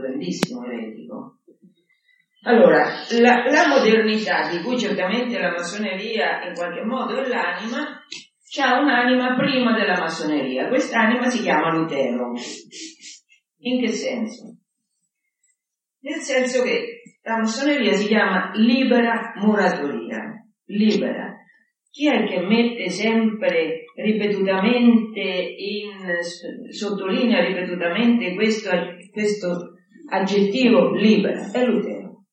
grandissimo eretico. Allora, la, la, modernità, di cui certamente la massoneria in qualche modo è l'anima, ha un'anima prima della massoneria. Quest'anima si chiama Lutero. In che senso? Nel senso che la massoneria si chiama libera muratoria, libera. Chi è che mette sempre ripetutamente in, sottolinea ripetutamente questo, questo aggettivo libera? È Lutero.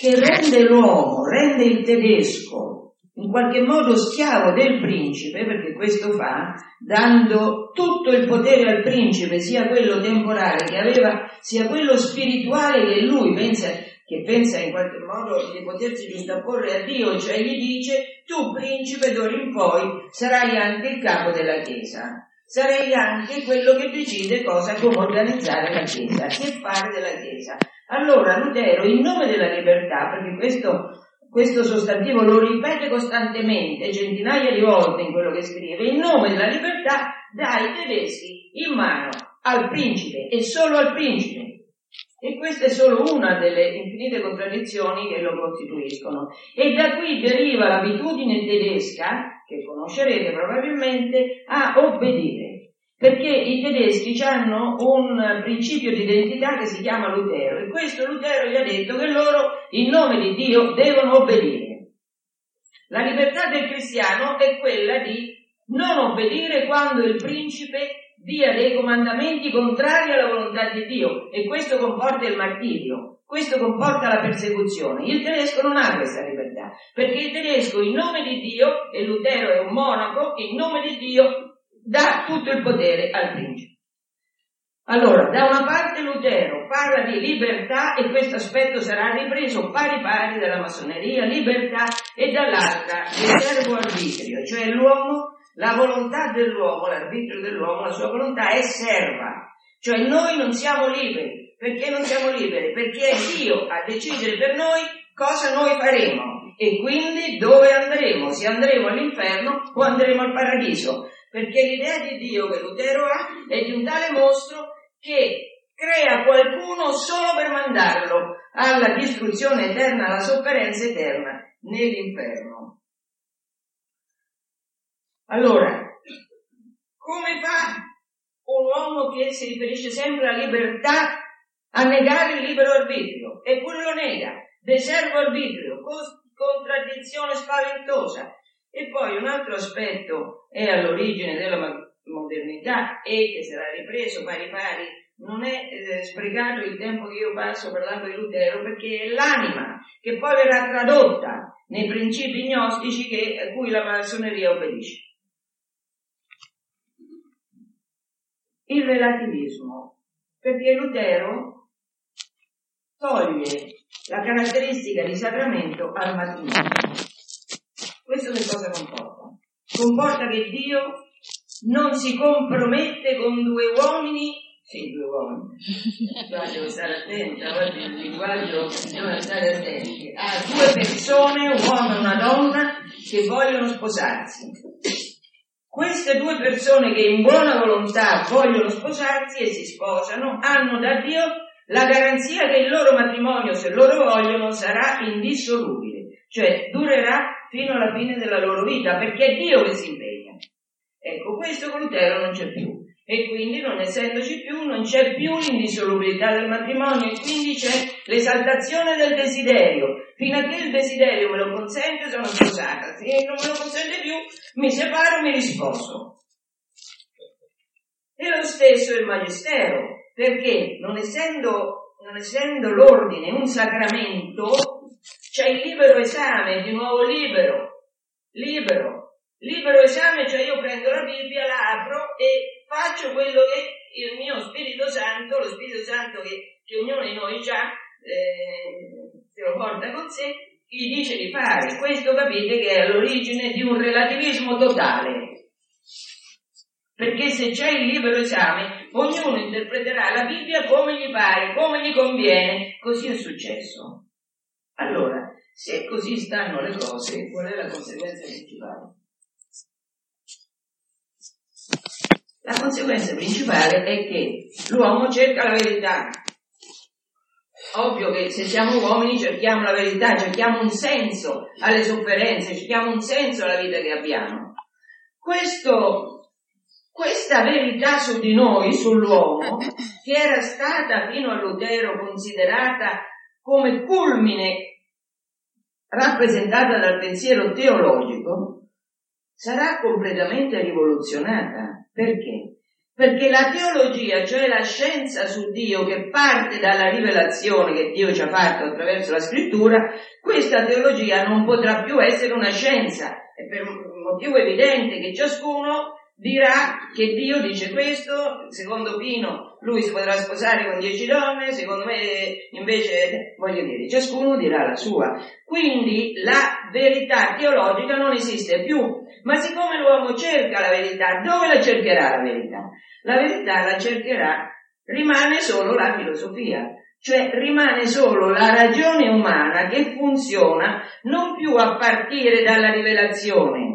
Che rende l'uomo, rende il tedesco in qualche modo schiavo del principe, perché questo fa, dando tutto il potere al principe, sia quello temporale che aveva, sia quello spirituale che lui pensa, che pensa in qualche modo di potersi giustapporre a Dio, cioè gli dice, tu principe d'ora in poi sarai anche il capo della Chiesa, sarai anche quello che decide cosa, come organizzare la Chiesa, che fare della Chiesa. Allora Lutero, in nome della libertà, perché questo questo sostantivo lo ripete costantemente, centinaia di volte in quello che scrive, in nome della libertà dà i tedeschi in mano al principe e solo al principe. E questa è solo una delle infinite contraddizioni che lo costituiscono. E da qui deriva l'abitudine tedesca, che conoscerete probabilmente, a obbedire perché i tedeschi hanno un principio di identità che si chiama Lutero e questo Lutero gli ha detto che loro in nome di Dio devono obbedire. La libertà del cristiano è quella di non obbedire quando il principe dia dei comandamenti contrari alla volontà di Dio e questo comporta il martirio, questo comporta la persecuzione. Il tedesco non ha questa libertà perché il tedesco in nome di Dio, e Lutero è un monaco, in nome di Dio dà tutto il potere al principe. Allora, da una parte Lutero parla di libertà e questo aspetto sarà ripreso pari pari dalla massoneria, libertà, e dall'altra servo arbitrio, cioè l'uomo, la volontà dell'uomo, l'arbitrio dell'uomo, la sua volontà è serva, cioè noi non siamo liberi. Perché non siamo liberi? Perché è Dio a decidere per noi cosa noi faremo e quindi dove andremo, se andremo all'inferno o andremo al paradiso perché l'idea di Dio che Lutero ha è di un tale mostro che crea qualcuno solo per mandarlo alla distruzione eterna, alla sofferenza eterna nell'inferno. Allora, come fa un uomo che si riferisce sempre alla libertà a negare il libero arbitrio? Eppure lo nega, deservo arbitrio, contraddizione spaventosa. E poi un altro aspetto è all'origine della modernità e che sarà ripreso pari pari, non è eh, sprecato il tempo che io passo parlando di Lutero perché è l'anima che poi verrà tradotta nei principi gnostici che, a cui la massoneria obbedisce. Il relativismo, perché Lutero toglie la caratteristica di sacramento al matrimonio che cosa comporta? Comporta che Dio non si compromette con due uomini, sì, due uomini, qua devo stare attenta, oggi il linguaggio bisogna stare attenti, a due persone, un uomo e una donna, che vogliono sposarsi. Queste due persone che in buona volontà vogliono sposarsi e si sposano, hanno da Dio la garanzia che il loro matrimonio, se loro vogliono, sarà indissolubile, cioè durerà fino alla fine della loro vita, perché è Dio che si impegna. Ecco, questo con Lutero non c'è più. E quindi, non essendoci più, non c'è più l'indissolubilità del matrimonio e quindi c'è l'esaltazione del desiderio. Fino a che il desiderio me lo consente, sono sposata. Se non me lo consente più, mi separo, mi risposo. E lo stesso il magistero, perché non essendo, non essendo l'ordine un sacramento, c'è il libero esame, di nuovo libero, libero, libero esame, cioè io prendo la Bibbia, la apro e faccio quello che il mio Spirito Santo, lo Spirito Santo che, che ognuno di noi già eh, se lo porta con sé, gli dice di fare. Questo capite che è all'origine di un relativismo totale. Perché se c'è il libero esame, ognuno interpreterà la Bibbia come gli pare, come gli conviene. Così è successo. Allora, se così stanno le cose, qual è la conseguenza principale? La conseguenza principale è che l'uomo cerca la verità, ovvio che se siamo uomini cerchiamo la verità, cerchiamo un senso alle sofferenze, cerchiamo un senso alla vita che abbiamo. Questo, questa verità su di noi, sull'uomo, che era stata fino a Lutero considerata come culmine rappresentata dal pensiero teologico, sarà completamente rivoluzionata. Perché? Perché la teologia, cioè la scienza su Dio che parte dalla rivelazione che Dio ci ha fatto attraverso la scrittura, questa teologia non potrà più essere una scienza. È per un motivo evidente che ciascuno dirà che Dio dice questo, secondo Pino lui si potrà sposare con dieci donne, secondo me invece, voglio dire, ciascuno dirà la sua. Quindi la verità teologica non esiste più, ma siccome l'uomo cerca la verità, dove la cercherà la verità? La verità la cercherà, rimane solo la filosofia, cioè rimane solo la ragione umana che funziona non più a partire dalla rivelazione,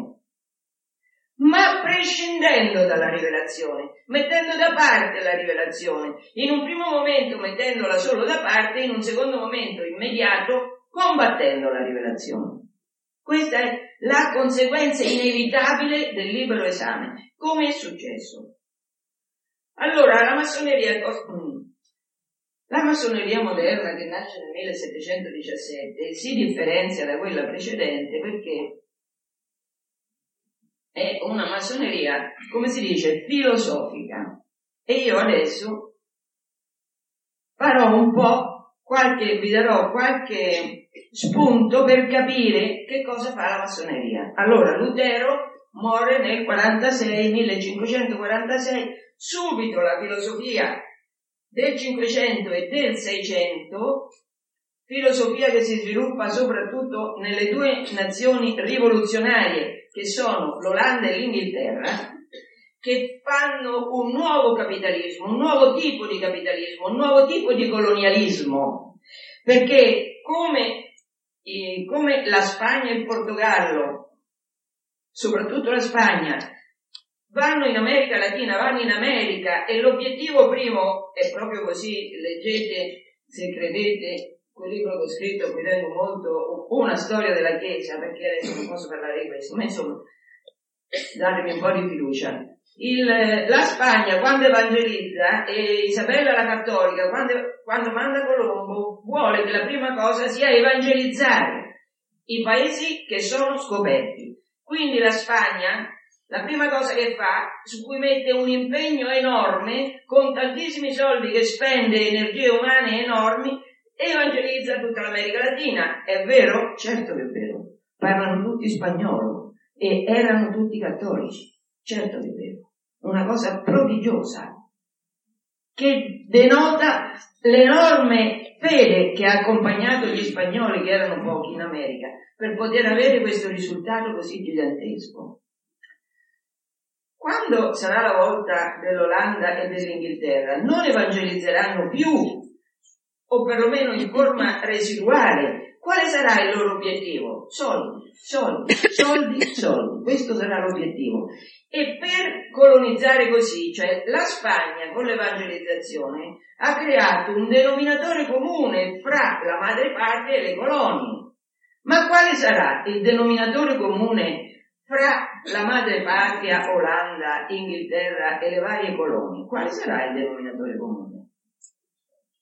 ma prescindendo dalla rivelazione, mettendo da parte la rivelazione, in un primo momento mettendola solo da parte, in un secondo momento immediato combattendo la rivelazione. Questa è la conseguenza inevitabile del libero esame. Come è successo? Allora, la massoneria, la massoneria moderna che nasce nel 1717 si differenzia da quella precedente perché è una massoneria, come si dice, filosofica. E io adesso farò un po' qualche, vi darò qualche spunto per capire che cosa fa la massoneria. Allora, Lutero muore nel 46, 1546, subito la filosofia del 500 e del 600 filosofia che si sviluppa soprattutto nelle due nazioni rivoluzionarie che sono l'Olanda e l'Inghilterra, che fanno un nuovo capitalismo, un nuovo tipo di capitalismo, un nuovo tipo di colonialismo, perché come, eh, come la Spagna e il Portogallo, soprattutto la Spagna, vanno in America Latina, vanno in America e l'obiettivo primo è proprio così, leggete se credete quel libro che ho scritto mi tengo molto, una storia della Chiesa, perché adesso non posso parlare di questo, ma insomma, datemi un po' di fiducia. Il, la Spagna quando evangelizza e Isabella la cattolica quando, quando manda Colombo vuole che la prima cosa sia evangelizzare i paesi che sono scoperti. Quindi la Spagna la prima cosa che fa, su cui mette un impegno enorme, con tantissimi soldi che spende, energie umane enormi, evangelizza tutta l'America Latina. È vero? Certo che è vero. Parlano tutti spagnolo e erano tutti cattolici. Certo che è vero. Una cosa prodigiosa che denota l'enorme fede che ha accompagnato gli spagnoli, che erano pochi in America, per poter avere questo risultato così gigantesco. Quando sarà la volta dell'Olanda e dell'Inghilterra, non evangelizzeranno più o perlomeno in forma residuale, quale sarà il loro obiettivo? Soldi, soldi, soldi, soldi. Questo sarà l'obiettivo. E per colonizzare così, cioè la Spagna con l'evangelizzazione ha creato un denominatore comune fra la madrepatria e le colonie. Ma quale sarà il denominatore comune fra la madrepatria, Olanda, Inghilterra e le varie colonie? Quale sarà il denominatore comune?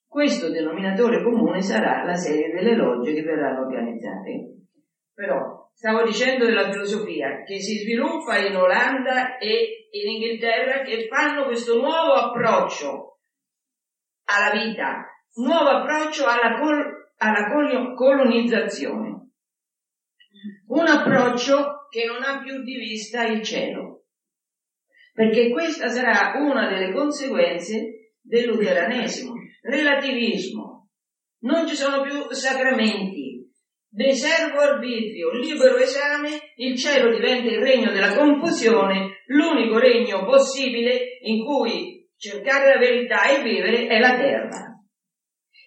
Questo denominatore comune sarà la serie delle logge che verranno organizzate. Però stavo dicendo della filosofia che si sviluppa in Olanda e in Inghilterra che fanno questo nuovo approccio alla vita, nuovo approccio alla, col- alla colonizzazione. Un approccio che non ha più di vista il cielo, perché questa sarà una delle conseguenze del luteranesimo relativismo, non ci sono più sacramenti, deservo arbitrio, libero esame, il cielo diventa il regno della confusione, l'unico regno possibile in cui cercare la verità e vivere è la terra.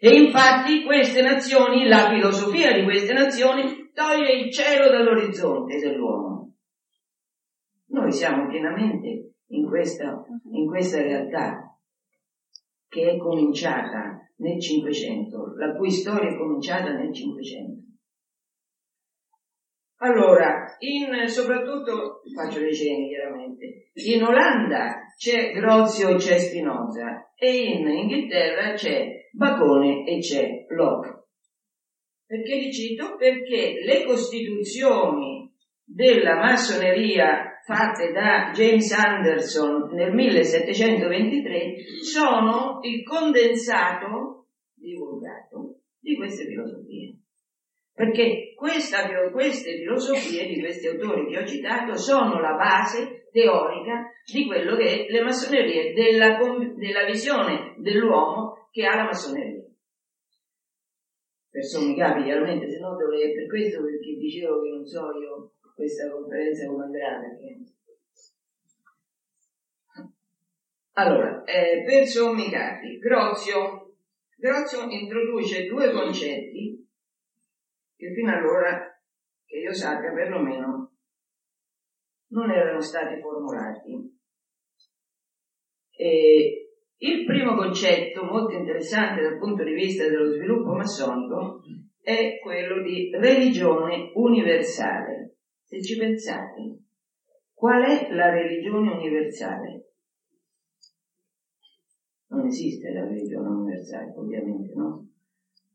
E infatti queste nazioni, la filosofia di queste nazioni, toglie il cielo dall'orizzonte dell'uomo. Noi siamo pienamente in questa, in questa realtà. Che è cominciata nel Cinquecento, la cui storia è cominciata nel Cinquecento. Allora, in, soprattutto, faccio dei cenni chiaramente, in Olanda c'è Grozio e c'è Spinoza e in Inghilterra c'è Bacone e c'è Locke. Perché li cito? Perché le costituzioni della massoneria fatte da James Anderson nel 1723 sono il condensato divulgato di queste filosofie. Perché questa, queste filosofie di questi autori che ho citato sono la base teorica di quello che è le massonerie, della, della visione dell'uomo che ha la massoneria. Per sommi capi, chiaramente, se no dovrei, per questo perché dicevo che non so io questa conferenza come andrà, perché... Allora, eh, per sommi capi, Grozio, Grozio introduce due concetti che fino allora, che io sappia perlomeno, non erano stati formulati. E il primo concetto, molto interessante dal punto di vista dello sviluppo massonico, è quello di religione universale. Se ci pensate, qual è la religione universale? Non esiste la religione universale, ovviamente, no?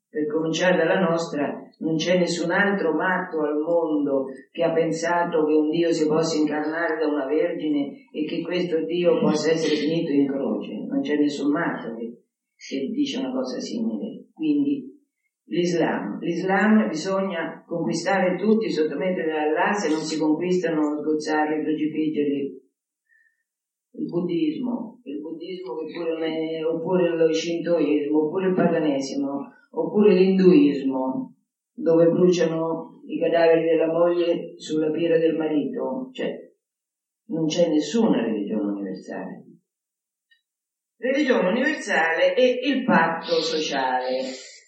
Per cominciare dalla nostra, non c'è nessun altro matto al mondo che ha pensato che un Dio si possa incarnare da una vergine e che questo Dio possa essere finito in croce. Non c'è nessun matto che, che dice una cosa simile. Quindi l'Islam. L'Islam bisogna conquistare tutti, sottomettere Allah, se non si conquistano, sgozzarli, crocifiggerli. Il buddismo, il buddismo che pure è, oppure lo shintoismo, oppure il paganesimo, oppure l'induismo, dove bruciano i cadaveri della moglie sulla pira del marito, cioè non c'è nessuna religione universale. Religione universale è il patto sociale.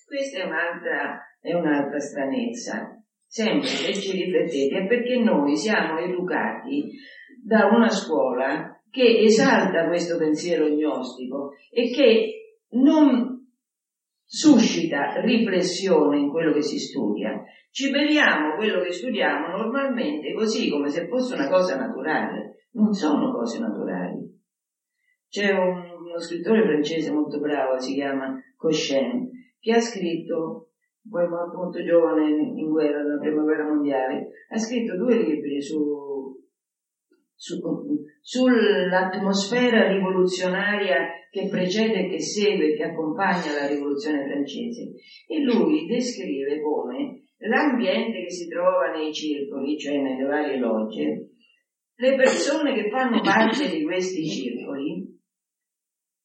Questa è un'altra, è un'altra stranezza. Sempre se ci riflettete, è perché noi siamo educati da una scuola che esalta questo pensiero gnostico e che non suscita riflessione in quello che si studia. Ci beviamo quello che studiamo normalmente così come se fosse una cosa naturale. Non sono cose naturali. C'è un, uno scrittore francese molto bravo, si chiama Cochin, che ha scritto, poi morto molto giovane in guerra, nella prima guerra mondiale, ha scritto due libri su, su, sull'atmosfera rivoluzionaria che precede che segue che accompagna la rivoluzione francese. E lui descrive come l'ambiente che si trova nei circoli, cioè nelle varie logge, le persone che fanno parte di questi circoli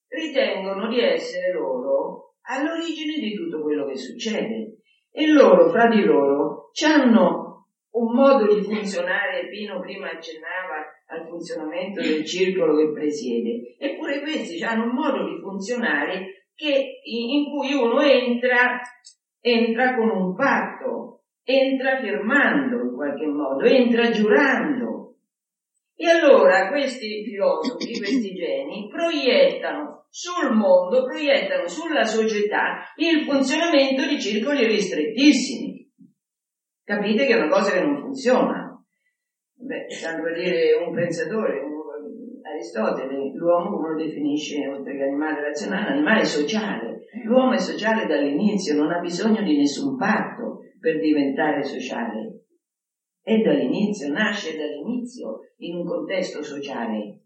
ritengono di essere loro all'origine di tutto quello che succede e loro fra di loro hanno un modo di funzionare, Pino prima accennava al funzionamento del circolo che presiede. Eppure questi hanno un modo di funzionare che, in cui uno entra, entra con un patto, entra firmando in qualche modo, entra giurando. E allora questi filosofi, questi geni, proiettano sul mondo, proiettano sulla società il funzionamento di circoli ristrettissimi. Capite che è una cosa che non funziona. Beh, tanto per dire un pensatore, un, Aristotele, l'uomo lo definisce, oltre che animale razionale, animale sociale. L'uomo è sociale dall'inizio, non ha bisogno di nessun patto per diventare sociale. È dall'inizio, nasce dall'inizio in un contesto sociale.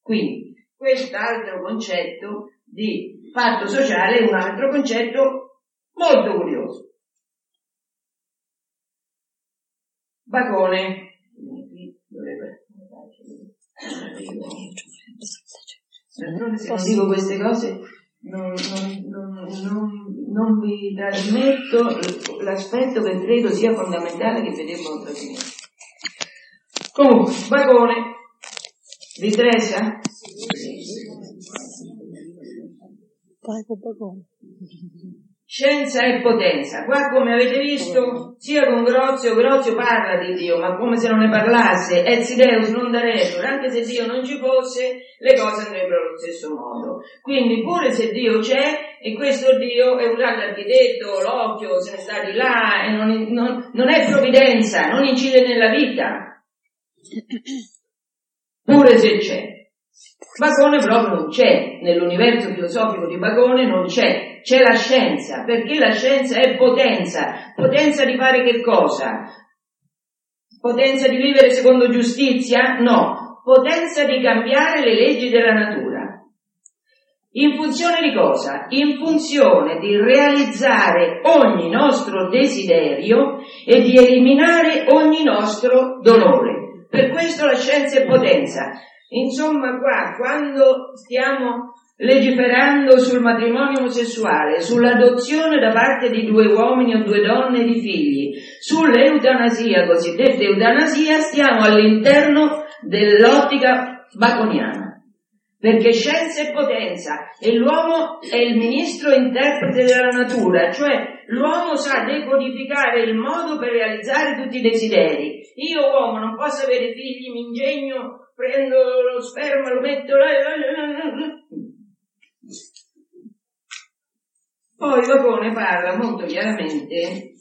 Quindi, quest'altro concetto di patto sociale è un altro concetto molto curioso. Bacone se non dico queste cose non, non, non, non, vi trasmetto l'aspetto che credo sia fondamentale che vi devono trasmettere. Comunque, vagone, vi interessa? Scienza e potenza. Qua come avete visto, sia con Grozio, Grozio parla di Dio, ma come se non ne parlasse, et Deus non darebbero, anche se Dio non ci fosse, le cose andrebbero allo stesso modo. Quindi pure se Dio c'è, e questo Dio è un grande architetto, l'occhio se ne sta di là, e non, non, non è provvidenza, non incide nella vita. Pure se c'è. Bacone proprio non c'è, nell'universo filosofico di Bacone non c'è, c'è la scienza, perché la scienza è potenza, potenza di fare che cosa? Potenza di vivere secondo giustizia? No, potenza di cambiare le leggi della natura. In funzione di cosa? In funzione di realizzare ogni nostro desiderio e di eliminare ogni nostro dolore. Per questo la scienza è potenza. Insomma, qua, quando stiamo legiferando sul matrimonio omosessuale, sull'adozione da parte di due uomini o due donne di figli, sull'eutanasia, cosiddetta eutanasia, stiamo all'interno dell'ottica baconiana. Perché scienza e potenza e l'uomo è il ministro interprete della natura, cioè l'uomo sa decodificare il modo per realizzare tutti i desideri. Io uomo non posso avere figli, mi ingegno prendo lo sperma, lo metto là. Poi Vagone parla molto chiaramente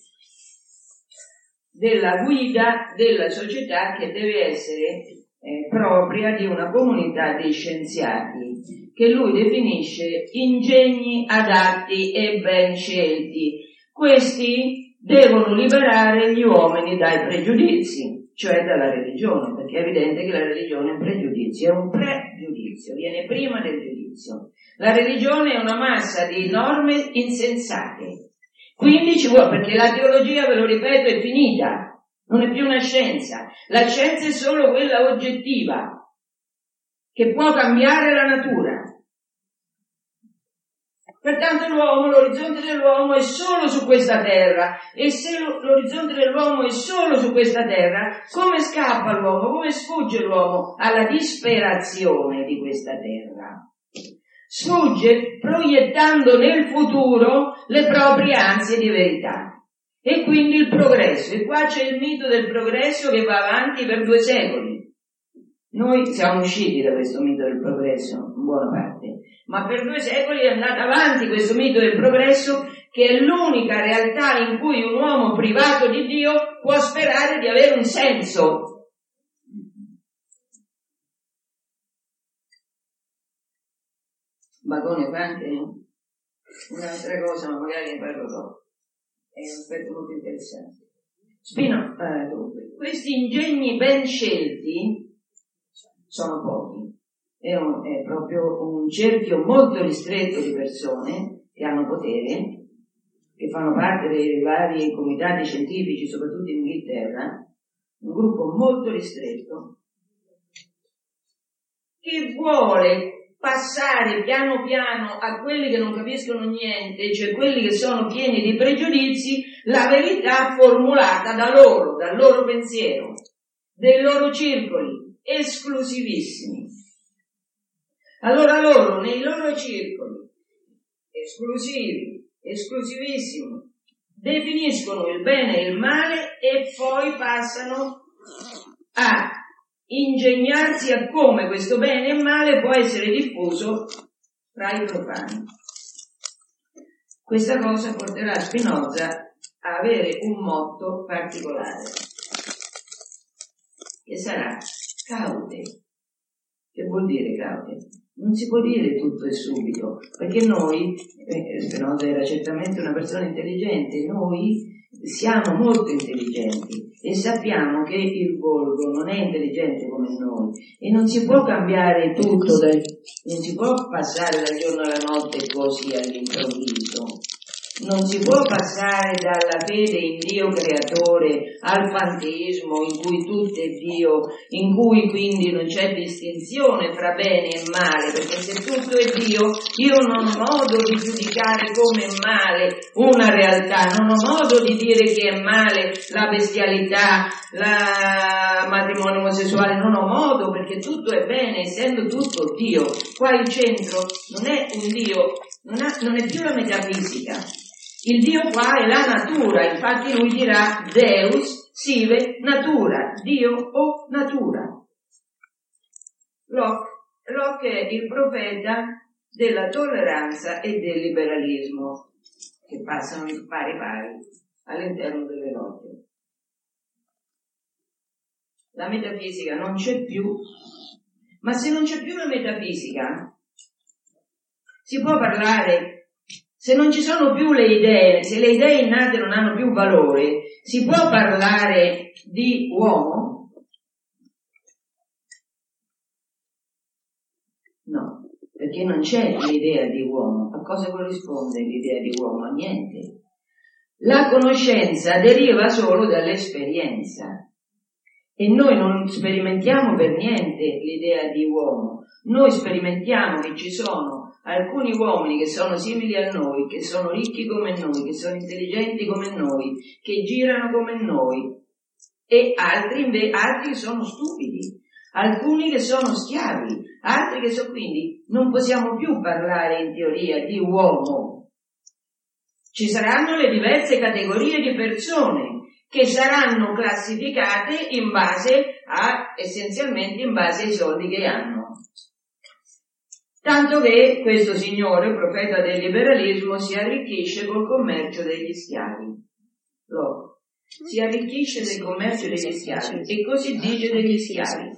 della guida della società che deve essere eh, propria di una comunità di scienziati, che lui definisce ingegni adatti e ben scelti. Questi devono liberare gli uomini dai pregiudizi cioè dalla religione, è evidente che la religione è un pregiudizio, è un pregiudizio, viene prima del giudizio. La religione è una massa di norme insensate. Quindi ci vuole, perché la teologia, ve lo ripeto, è finita, non è più una scienza. La scienza è solo quella oggettiva, che può cambiare la natura. Pertanto l'uomo, l'orizzonte dell'uomo è solo su questa terra e se l'orizzonte dell'uomo è solo su questa terra, come scappa l'uomo, come sfugge l'uomo alla disperazione di questa terra? Sfugge proiettando nel futuro le proprie ansie di verità e quindi il progresso. E qua c'è il mito del progresso che va avanti per due secoli. Noi siamo usciti da questo mito del progresso, buona parte ma per due secoli è andato avanti questo mito del progresso che è l'unica realtà in cui un uomo privato di Dio può sperare di avere un senso. Bagone fa anche un'altra cosa, ma magari ne parlo dopo. È un aspetto molto interessante. Spino, eh, questi ingegni ben scelti sono pochi è, un, è proprio un cerchio molto ristretto di persone che hanno potere, che fanno parte dei vari comitati scientifici, soprattutto in Inghilterra, un gruppo molto ristretto, che vuole passare piano piano a quelli che non capiscono niente, cioè quelli che sono pieni di pregiudizi, la verità formulata da loro, dal loro pensiero, dei loro circoli esclusivissimi. Allora loro, nei loro circoli esclusivi, esclusivissimi, definiscono il bene e il male e poi passano a ingegnarsi a come questo bene e male può essere diffuso tra i profani. Questa cosa porterà Spinoza a avere un motto particolare, che sarà caute. Che vuol dire caute? Non si può dire tutto e subito, perché noi, eh, Spinoza era certamente una persona intelligente, noi siamo molto intelligenti e sappiamo che il volgo non è intelligente come noi e non si può cambiare tutto, dal, non si può passare dal giorno alla notte così all'improvviso non si può passare dalla fede in Dio creatore al fanteismo in cui tutto è Dio, in cui quindi non c'è distinzione fra bene e male, perché se tutto è Dio io non ho modo di giudicare come male una realtà, non ho modo di dire che è male la bestialità, il matrimonio omosessuale, non ho modo perché tutto è bene, essendo tutto Dio. Qua il centro non è un Dio, non, ha, non è più la metafisica, Il Dio qua è la natura, infatti lui dirà Deus sive natura, Dio o natura. Locke, Locke è il profeta della tolleranza e del liberalismo che passano pari pari all'interno delle logge. La metafisica non c'è più, ma se non c'è più la metafisica, si può parlare, se non ci sono più le idee, se le idee innate non hanno più valore, si può parlare di uomo? No, perché non c'è l'idea di uomo. A cosa corrisponde l'idea di uomo? A niente. La conoscenza deriva solo dall'esperienza e noi non sperimentiamo per niente l'idea di uomo, noi sperimentiamo che ci sono alcuni uomini che sono simili a noi, che sono ricchi come noi, che sono intelligenti come noi, che girano come noi. E altri, invece, altri sono stupidi, alcuni che sono schiavi, altri che sono quindi non possiamo più parlare in teoria di uomo, ci saranno le diverse categorie di persone che saranno classificate in base a, essenzialmente in base ai soldi che hanno. Tanto che questo signore, profeta del liberalismo, si arricchisce col commercio degli schiavi. Loro. Si arricchisce del commercio degli schiavi e così dice degli schiavi.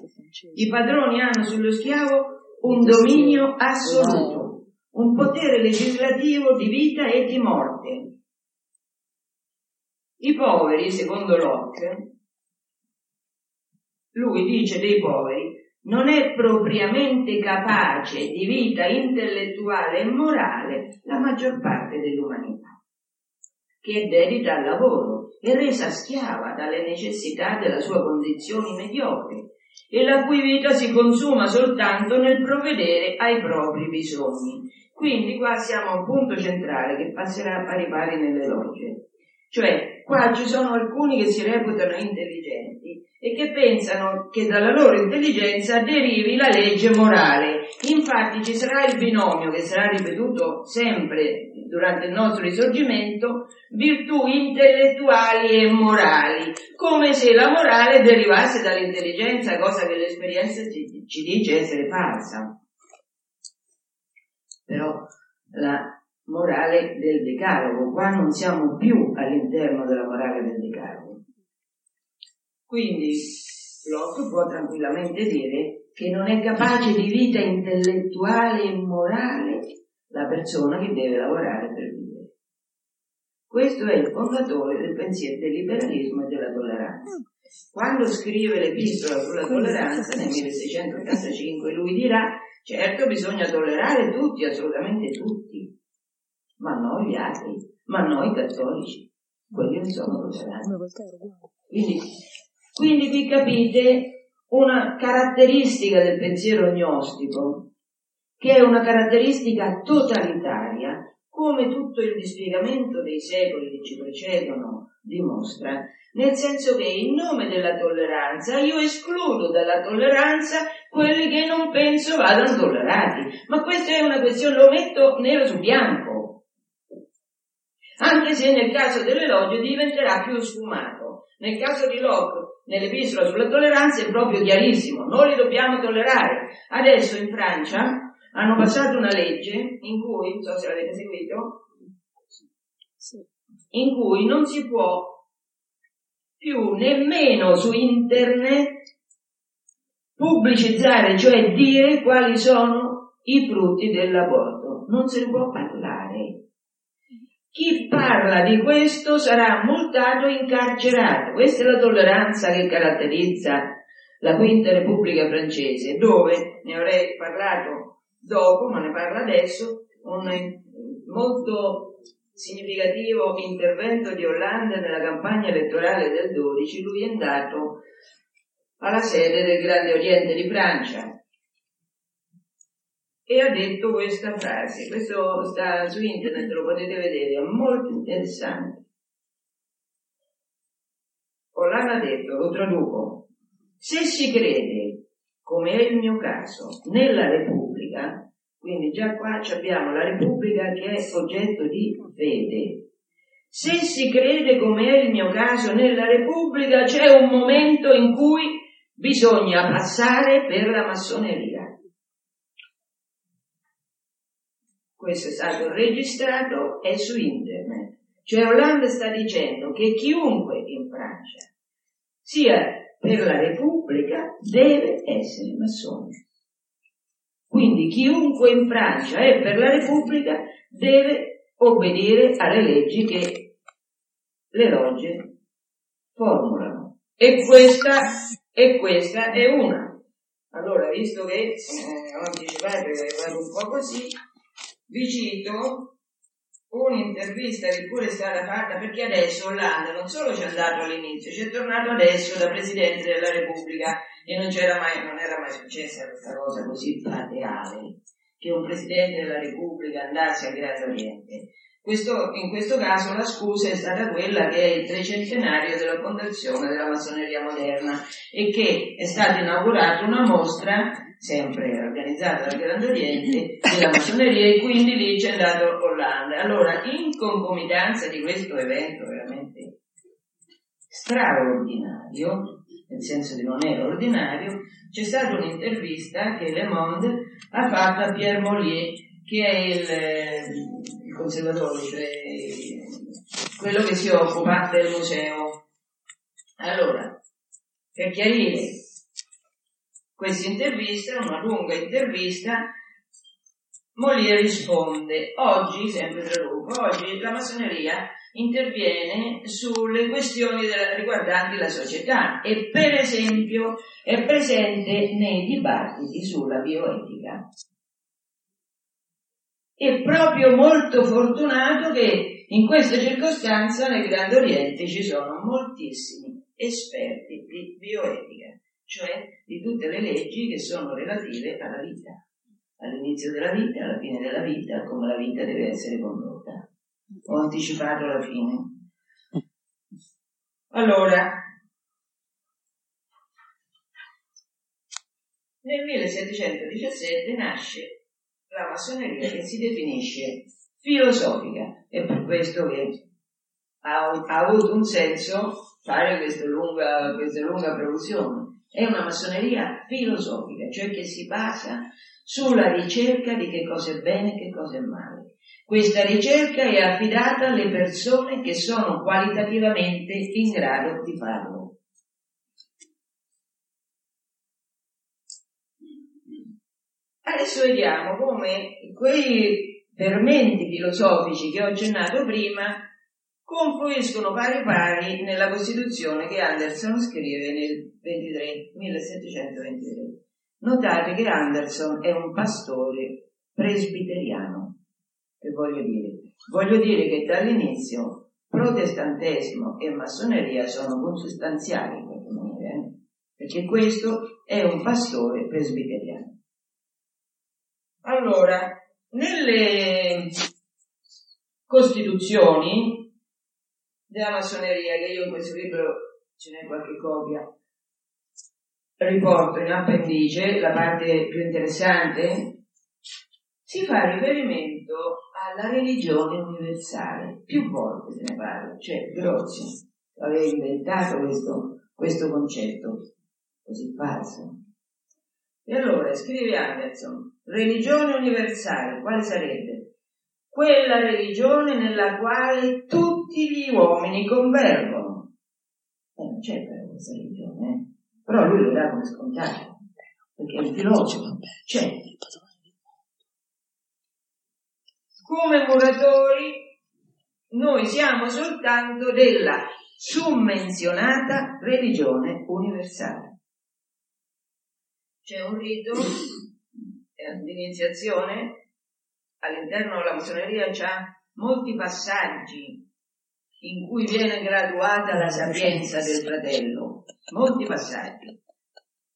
I padroni hanno sullo schiavo un dominio assoluto un potere legislativo di vita e di morte. I poveri, secondo Locke, lui dice dei poveri, non è propriamente capace di vita intellettuale e morale la maggior parte dell'umanità, che è dedita al lavoro e resa schiava dalle necessità della sua condizione mediocre e la cui vita si consuma soltanto nel provvedere ai propri bisogni quindi qua siamo a un punto centrale che passerà a pari pari nelle logge. Cioè, qua ci sono alcuni che si reputano intelligenti e che pensano che dalla loro intelligenza derivi la legge morale. Infatti ci sarà il binomio che sarà ripetuto sempre durante il nostro risorgimento, virtù intellettuali e morali, come se la morale derivasse dall'intelligenza, cosa che l'esperienza ci, ci dice essere falsa però la morale del decalogo, qua non siamo più all'interno della morale del decalogo. Quindi Locke può tranquillamente dire che non è capace di vita intellettuale e morale la persona che deve lavorare per vivere. Questo è il fondatore del pensiero del liberalismo e della tolleranza. Quando scrive l'epistola sulla tolleranza nel 1685 lui dirà Certo bisogna tollerare tutti, assolutamente tutti, ma noi gli altri, ma noi cattolici, quelli non sono tolleranti. Quindi, quindi qui capite una caratteristica del pensiero gnostico, che è una caratteristica totalitaria, come tutto il dispiegamento dei secoli che ci precedono dimostra, nel senso che in nome della tolleranza io escludo dalla tolleranza quelli che non penso vadano tollerati. Ma questa è una questione, lo metto nero su bianco. Anche se nel caso dell'elogio diventerà più sfumato. Nel caso di Locke, nell'epistola sulla tolleranza è proprio chiarissimo, non li dobbiamo tollerare. Adesso in Francia hanno passato una legge in cui, non so se l'avete seguito, in cui non si può più nemmeno su internet pubblicizzare, cioè dire quali sono i frutti dell'aborto. Non se ne può parlare. Chi parla di questo sarà multato e incarcerato. Questa è la tolleranza che caratterizza la Quinta Repubblica francese, dove ne avrei parlato dopo, ma ne parlo adesso, un molto significativo intervento di Hollande nella campagna elettorale del 12, lui è andato alla sede del Grande Oriente di Francia e ha detto questa frase, questo sta su internet, lo potete vedere, è molto interessante. Hollande ha detto, lo traduco, se si crede, come è il mio caso, nella Repubblica, quindi già qua abbiamo la Repubblica che è oggetto di fede, Se si crede, come è il mio caso, nella Repubblica, c'è un momento in cui bisogna passare per la massoneria. Questo è stato registrato e su internet. Cioè Hollande sta dicendo che chiunque in Francia sia per la Repubblica deve essere massone. Quindi chiunque in Francia è per la Repubblica deve obbedire alle leggi che le logge formulano. E questa, e questa è una. Allora, visto che eh, ho anticipato che vado un po' così, vi cito un'intervista che pure è stata fatta perché adesso Hollande non solo ci è andato all'inizio, ci è tornato adesso da Presidente della Repubblica e non, c'era mai, non era mai successa questa cosa così plateale che un Presidente della Repubblica andasse a Grande Oriente. Questo, in questo caso la scusa è stata quella che è il trecentenario della fondazione della massoneria moderna e che è stata inaugurata una mostra sempre organizzata dal Grande Oriente, della massoneria e quindi lì c'è andato Hollande. Allora, in concomitanza di questo evento veramente straordinario, nel senso di non era ordinario, c'è stata un'intervista che Le Monde ha fatto a Pierre Mollier, che è il, il conservatore, cioè quello che si occupa del museo. Allora, per chiarire questa intervista, una lunga intervista, Molière risponde, oggi, sempre traduco, oggi la massoneria interviene sulle questioni della, riguardanti la società e per esempio è presente nei dibattiti sulla bioetica. È proprio molto fortunato che in questa circostanza nel Grande Oriente ci sono moltissimi esperti di bioetica cioè di tutte le leggi che sono relative alla vita, all'inizio della vita, alla fine della vita, come la vita deve essere condotta. Ho anticipato la fine. Allora, nel 1717 nasce la massoneria che si definisce filosofica e per questo che ha, ha avuto un senso fare questa lunga, questa lunga produzione è una massoneria filosofica, cioè che si basa sulla ricerca di che cosa è bene e che cosa è male. Questa ricerca è affidata alle persone che sono qualitativamente in grado di farlo. Adesso vediamo come quei fermenti filosofici che ho accennato prima confluiscono pari pari nella Costituzione che Anderson scrive nel 23, 1723. Notate che Anderson è un pastore presbiteriano. Che voglio dire? Voglio dire che dall'inizio protestantesimo e massoneria sono consustanziali in qualche maniera, eh? perché questo è un pastore presbiteriano. Allora, nelle Costituzioni della massoneria, che io in questo libro ce n'è qualche copia, riporto in appendice la parte più interessante, si fa riferimento alla religione universale. Più volte se ne parla, cioè Grozzi aveva inventato questo, questo concetto così falso. E allora scrive Anderson, religione universale, quale sarebbe? quella religione nella quale tutti gli uomini convergono. E eh, non c'è però questa religione, eh? però lui lo dà come scontato, perché è un filosofo, c'è. Come muratori noi siamo soltanto della summenzionata religione universale. C'è un rito di iniziazione all'interno della massoneria c'ha molti passaggi in cui viene graduata la sapienza del fratello, molti passaggi.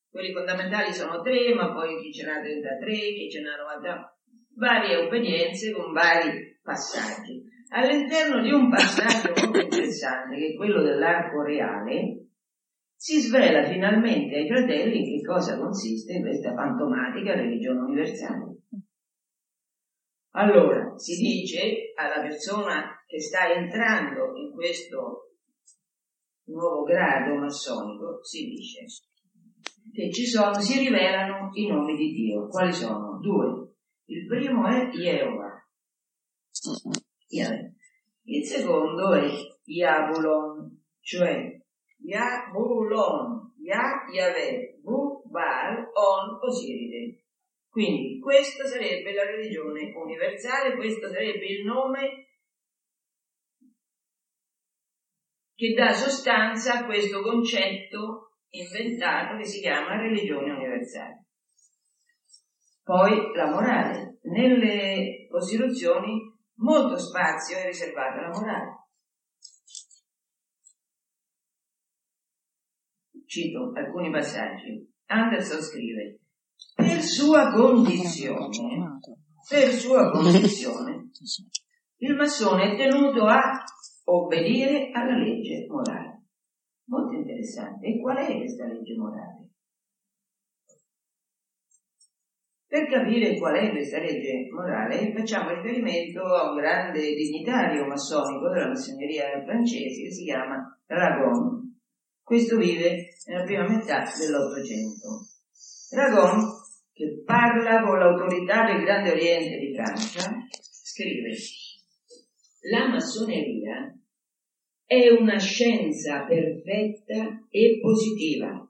Quelli fondamentali sono tre, ma poi chi ce n'ha 33, chi ce n'ha 90, varie obbedienze con vari passaggi. All'interno di un passaggio molto interessante, che è quello dell'arco reale, si svela finalmente ai fratelli in che cosa consiste questa fantomatica religione universale. Allora, si dice alla persona che sta entrando in questo nuovo grado massonico, si dice che ci sono, si rivelano i nomi di Dio. Quali sono? Due. Il primo è Jehovah. Il secondo è Yabulon, cioè Yabulon, Yah, Yahweh, Bu, Baal, On, Osiride. Quindi questa sarebbe la religione universale, questo sarebbe il nome che dà sostanza a questo concetto inventato che si chiama religione universale. Poi la morale. Nelle Costituzioni molto spazio è riservato alla morale. Cito alcuni passaggi. Anderson scrive, per sua condizione, per sua condizione, il massone è tenuto a obbedire alla legge morale. Molto interessante. E qual è questa legge morale? Per capire qual è questa legge morale facciamo riferimento a un grande dignitario massonico della massoneria francese che si chiama Ragon. Questo vive nella prima metà dell'Ottocento. Ragon, che parla con l'autorità del Grande Oriente di Francia, scrive La massoneria è una scienza perfetta e positiva,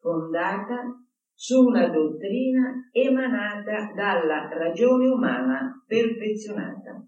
fondata su una dottrina emanata dalla ragione umana perfezionata.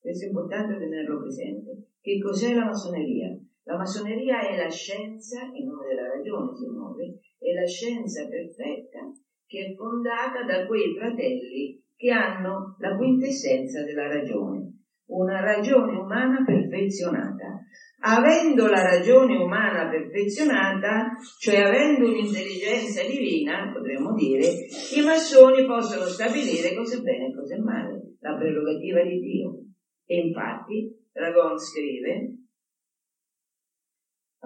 Questo è importante tenerlo presente. Che cos'è la massoneria? La massoneria è la scienza, in nome della ragione si muove, è la scienza perfetta che è fondata da quei fratelli che hanno la quintessenza della ragione, una ragione umana perfezionata avendo la ragione umana perfezionata, cioè avendo un'intelligenza divina, potremmo dire, i massoni possono stabilire cosa è bene e cosa è male, la prerogativa di Dio. E infatti, Ragon scrive,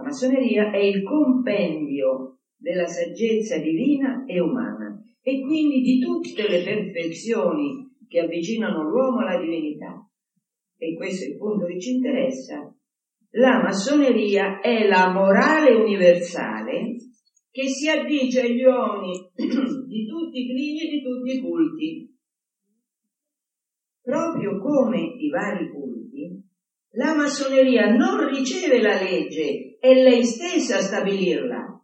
la massoneria è il compendio della saggezza divina e umana e quindi di tutte le perfezioni che avvicinano l'uomo alla divinità. E questo è il punto che ci interessa, la massoneria è la morale universale che si addice agli uomini di tutti i clini e di tutti i culti. Proprio come i vari culti, la massoneria non riceve la legge, è lei stessa a stabilirla.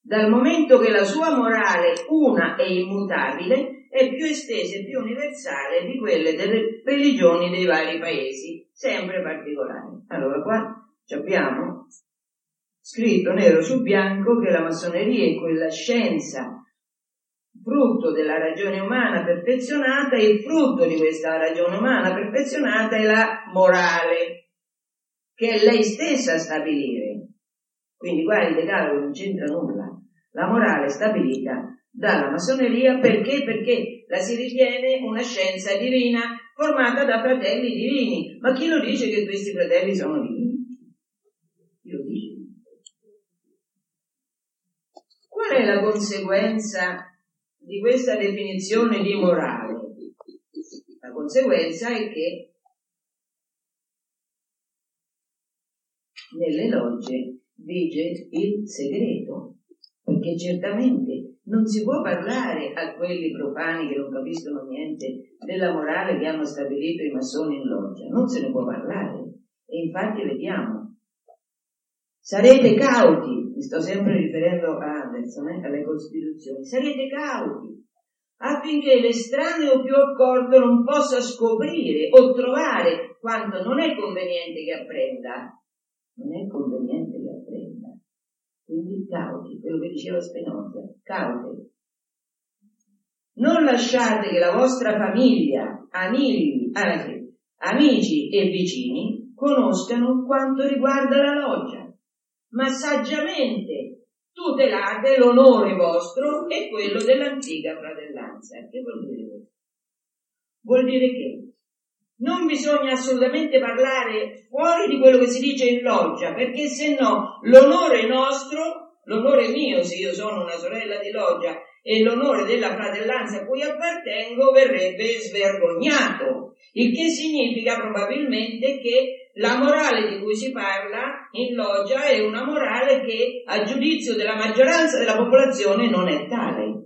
Dal momento che la sua morale, una e immutabile, è più estesa e più universale di quelle delle religioni dei vari paesi, sempre particolari. Allora qua abbiamo scritto nero su bianco che la massoneria è quella scienza frutto della ragione umana perfezionata e il frutto di questa ragione umana perfezionata è la morale, che è lei stessa a stabilire. Quindi qua il decalogo non c'entra nulla. La morale stabilita dalla massoneria perché? Perché la si ritiene una scienza divina formata da fratelli divini. Ma chi lo dice che questi fratelli sono divini? Chi lo dice? Qual è la conseguenza di questa definizione di morale? La conseguenza è che nelle logge vige il segreto, perché certamente non si può parlare a quelli profani che non capiscono niente della morale che hanno stabilito i massoni in loggia, non se ne può parlare. E infatti vediamo, sarete cauti, mi sto sempre riferendo a Anderson, eh, alle Costituzioni, sarete cauti affinché l'estraneo più accorto non possa scoprire o trovare quanto non è conveniente che apprenda. Non è conveniente che apprenda quindi cauti, quello che diceva Spinoza, cauti. Non lasciate che la vostra famiglia, amici, amici e vicini conoscano quanto riguarda la loggia, ma saggiamente tutelate l'onore vostro e quello dell'antica fratellanza. Che vuol dire questo? Vuol dire che non bisogna assolutamente parlare fuori di quello che si dice in loggia, perché se no l'onore nostro, l'onore mio se io sono una sorella di loggia e l'onore della fratellanza a cui appartengo verrebbe svergognato, il che significa probabilmente che la morale di cui si parla in loggia è una morale che a giudizio della maggioranza della popolazione non è tale.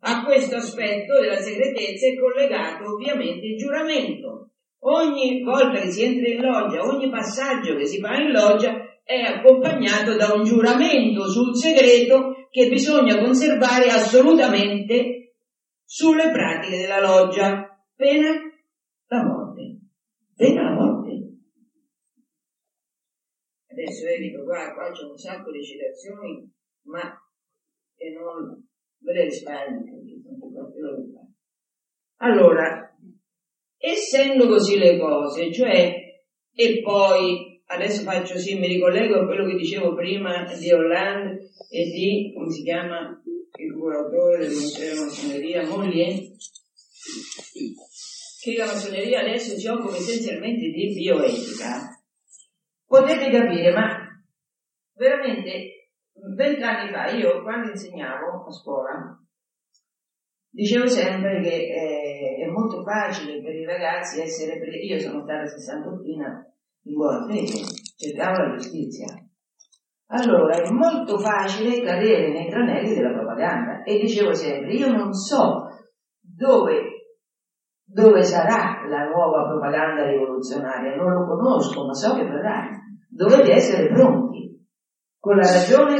A questo aspetto della segretezza è collegato ovviamente il giuramento. Ogni volta che si entra in loggia, ogni passaggio che si fa in loggia è accompagnato da un giuramento sul segreto che bisogna conservare assolutamente sulle pratiche della loggia, pena la morte. Pena la morte. Adesso evito qua, qua c'è un sacco di citazioni, ma che non ve le risparmio, allora, essendo così le cose, cioè, e poi adesso faccio sì, mi ricollego a quello che dicevo prima di Hollande e di, come si chiama, il curatore del Ministero della Massoneria, Mollier, che la massoneria adesso si occupa essenzialmente di bioetica, potete capire, ma veramente vent'anni fa io quando insegnavo a scuola dicevo sempre che eh, è molto facile per i ragazzi essere pre- io sono stata sessantottina in buona fede, cercavo la giustizia. Allora è molto facile cadere nei tranelli della propaganda e dicevo sempre, io non so dove, dove sarà la nuova propaganda rivoluzionaria, non lo conosco, ma so che verrà. Dovete essere pronti, con la ragione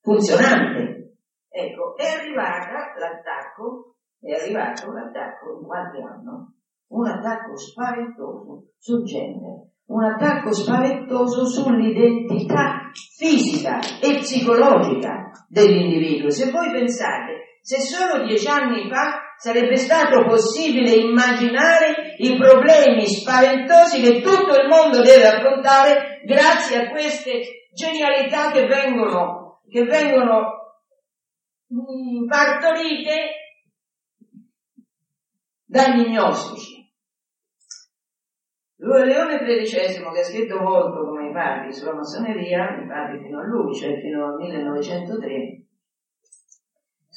funzionante. Ecco, è arrivata l'attacco, è arrivato l'attacco in qualche anno, un attacco spaventoso sul genere, un attacco spaventoso sull'identità fisica e psicologica dell'individuo. Se voi pensate, se solo dieci anni fa sarebbe stato possibile immaginare i problemi spaventosi che tutto il mondo deve affrontare grazie a queste genialità che vengono, che vengono partorite dagli gnostici. Leone XIII, che ha scritto molto come i padri sulla massoneria, i padri fino a lui, cioè fino al 1903,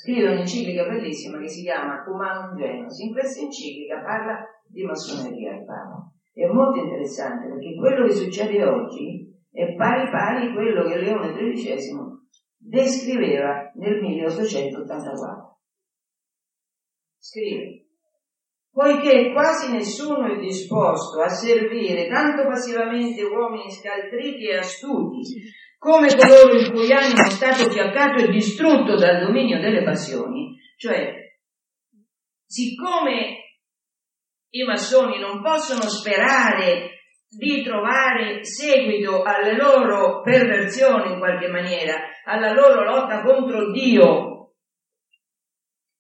scrive un'enciclica bellissima che si chiama Humanum Genus. In questa enciclica parla di massoneria il Papa. È molto interessante perché quello che succede oggi è pari pari quello che Leone XIII descriveva nel 1884. Scrive poiché quasi nessuno è disposto a servire tanto passivamente uomini scaltriti e astuti, come coloro il cui animo è stato fiaccato e distrutto dal dominio delle passioni, cioè, siccome i massoni non possono sperare di trovare seguito alle loro perversioni in qualche maniera, alla loro lotta contro Dio,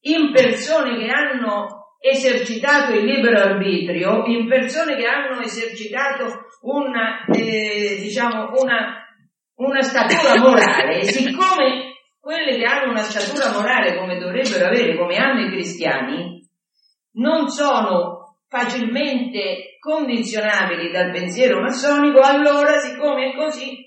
in persone che hanno esercitato il libero arbitrio in persone che hanno esercitato una, eh, diciamo, una, una statura morale, siccome quelle che hanno una statura morale come dovrebbero avere, come hanno i cristiani, non sono facilmente condizionabili dal pensiero massonico, allora siccome è così,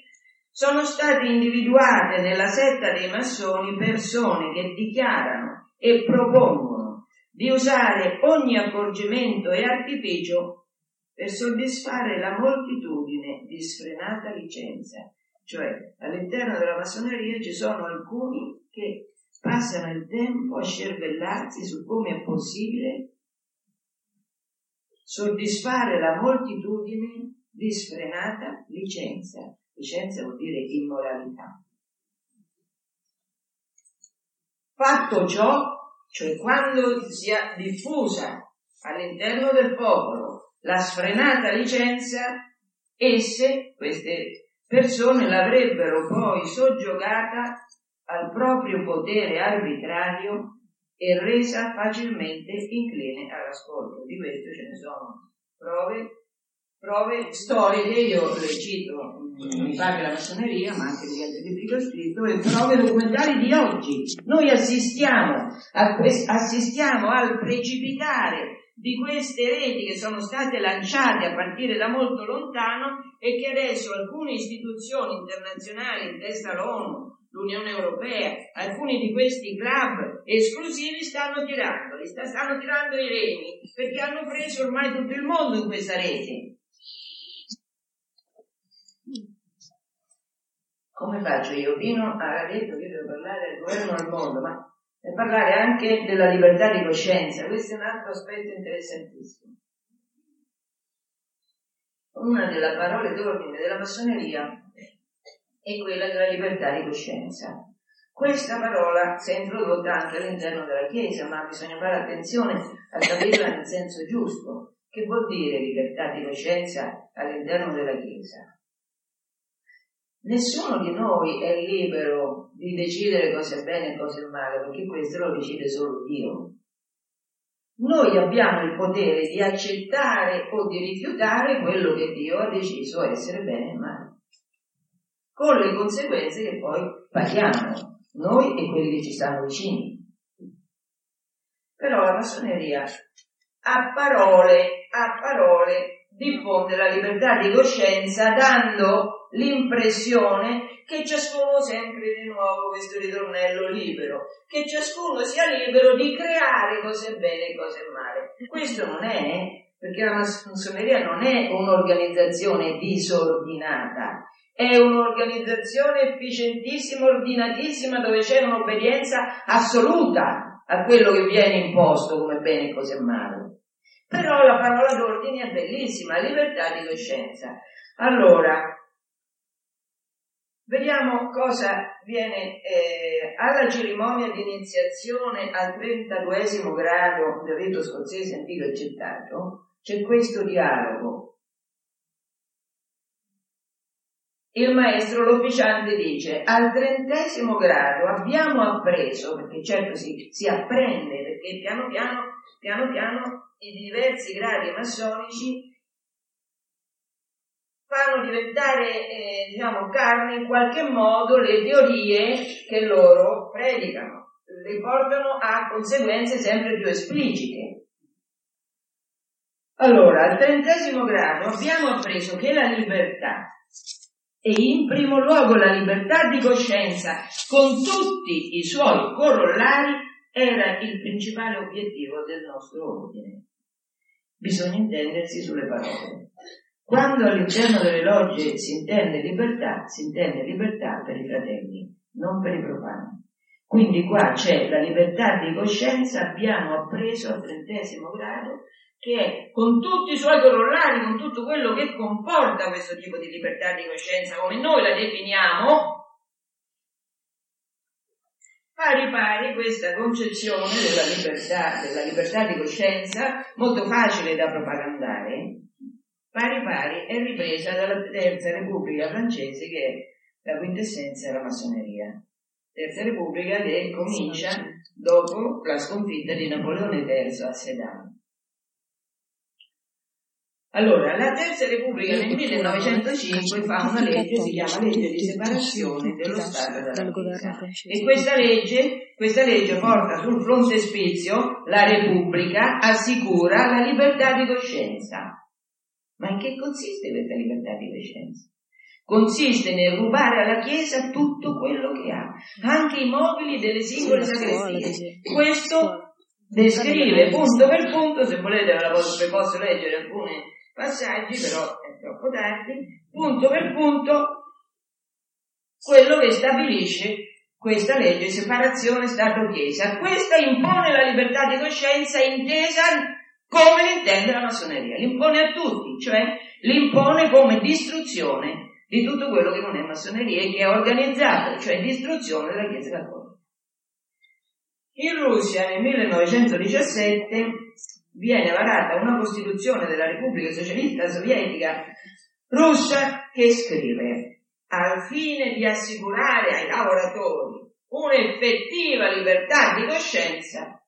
sono state individuate nella setta dei massoni persone che dichiarano e propongono di usare ogni accorgimento e artificio per soddisfare la moltitudine di sfrenata licenza. Cioè, all'interno della massoneria ci sono alcuni che passano il tempo a scervellarsi su come è possibile soddisfare la moltitudine di sfrenata licenza. Licenza vuol dire immoralità. Fatto ciò, cioè quando si è diffusa all'interno del popolo la sfrenata licenza, esse, queste persone, l'avrebbero poi soggiogata al proprio potere arbitrario e resa facilmente incline all'ascolto. Di questo ce ne sono prove prove storiche, io le cito, mi pare la massoneria, ma anche negli altri libri che ho scritto, e prove documentali di oggi. Noi assistiamo, quest- assistiamo al precipitare di queste reti che sono state lanciate a partire da molto lontano e che adesso alcune istituzioni internazionali, in testa l'ONU, l'Unione Europea, alcuni di questi club esclusivi stanno tirando, stanno tirando i remi perché hanno preso ormai tutto il mondo in questa rete. Come faccio io? Pino ha detto che devo parlare del governo al mondo, ma per parlare anche della libertà di coscienza. Questo è un altro aspetto interessantissimo. Una delle parole d'ordine della massoneria è quella della libertà di coscienza. Questa parola si è introdotta anche all'interno della Chiesa, ma bisogna fare attenzione a capirla nel senso giusto. Che vuol dire libertà di coscienza all'interno della Chiesa? Nessuno di noi è libero di decidere cosa è bene e cosa è male, perché questo lo decide solo Dio. Noi abbiamo il potere di accettare o di rifiutare quello che Dio ha deciso essere bene e male, con le conseguenze che poi paghiamo, noi e quelli che ci stanno vicini. Però la massoneria a parole, a parole diffonde la libertà di coscienza dando l'impressione che ciascuno sempre di nuovo questo ritornello libero, che ciascuno sia libero di creare cose bene e cose male. Questo non è, perché la massoneria non è un'organizzazione disordinata, è un'organizzazione efficientissima, ordinatissima, dove c'è un'obbedienza assoluta a quello che viene imposto come bene e cose male. Però la parola d'ordine è bellissima, libertà di coscienza. Allora, Vediamo cosa viene eh, alla cerimonia di iniziazione al 32 grado del rito scozzese antico accettato, c'è questo dialogo. Il maestro, l'ufficiante dice, al trentesimo grado abbiamo appreso, perché certo si, si apprende, perché piano piano, piano piano i diversi gradi massonici fanno diventare, eh, diciamo, carne in qualche modo le teorie che loro predicano, le portano a conseguenze sempre più esplicite. Allora, al trentesimo grado abbiamo appreso che la libertà, e in primo luogo la libertà di coscienza, con tutti i suoi corollari, era il principale obiettivo del nostro ordine. Bisogna intendersi sulle parole. Quando all'interno delle logge si intende libertà, si intende libertà per i fratelli, non per i profani. Quindi qua c'è la libertà di coscienza, abbiamo appreso al trentesimo grado, che è con tutti i suoi corollari, con tutto quello che comporta questo tipo di libertà di coscienza, come noi la definiamo, pari pari questa concezione della libertà, della libertà di coscienza, molto facile da propagandare, pari pari è ripresa dalla Terza Repubblica francese che è la quintessenza della massoneria. Terza Repubblica che comincia dopo la sconfitta di Napoleone III a Sedan. Allora, la Terza Repubblica nel 1905 fa una legge, si chiama legge di separazione dello Stato dalla Chiesa. E questa legge, questa legge porta sul frontespizio la Repubblica assicura la libertà di coscienza. Ma in che consiste questa libertà di coscienza? Consiste nel rubare alla Chiesa tutto quello che ha, anche i mobili delle singole sacrestie. Questo descrive punto per punto, se volete ve posso, posso leggere alcuni passaggi, però è troppo tardi, punto per punto quello che stabilisce questa legge separazione Stato-Chiesa. Questa impone la libertà di coscienza intesa come l'intende la massoneria, l'impone a tutti, cioè l'impone come distruzione di tutto quello che non è massoneria e che è organizzato, cioè distruzione della Chiesa Cattolica. In Russia nel 1917 viene varata una Costituzione della Repubblica Socialista Sovietica russa che scrive al fine di assicurare ai lavoratori un'effettiva libertà di coscienza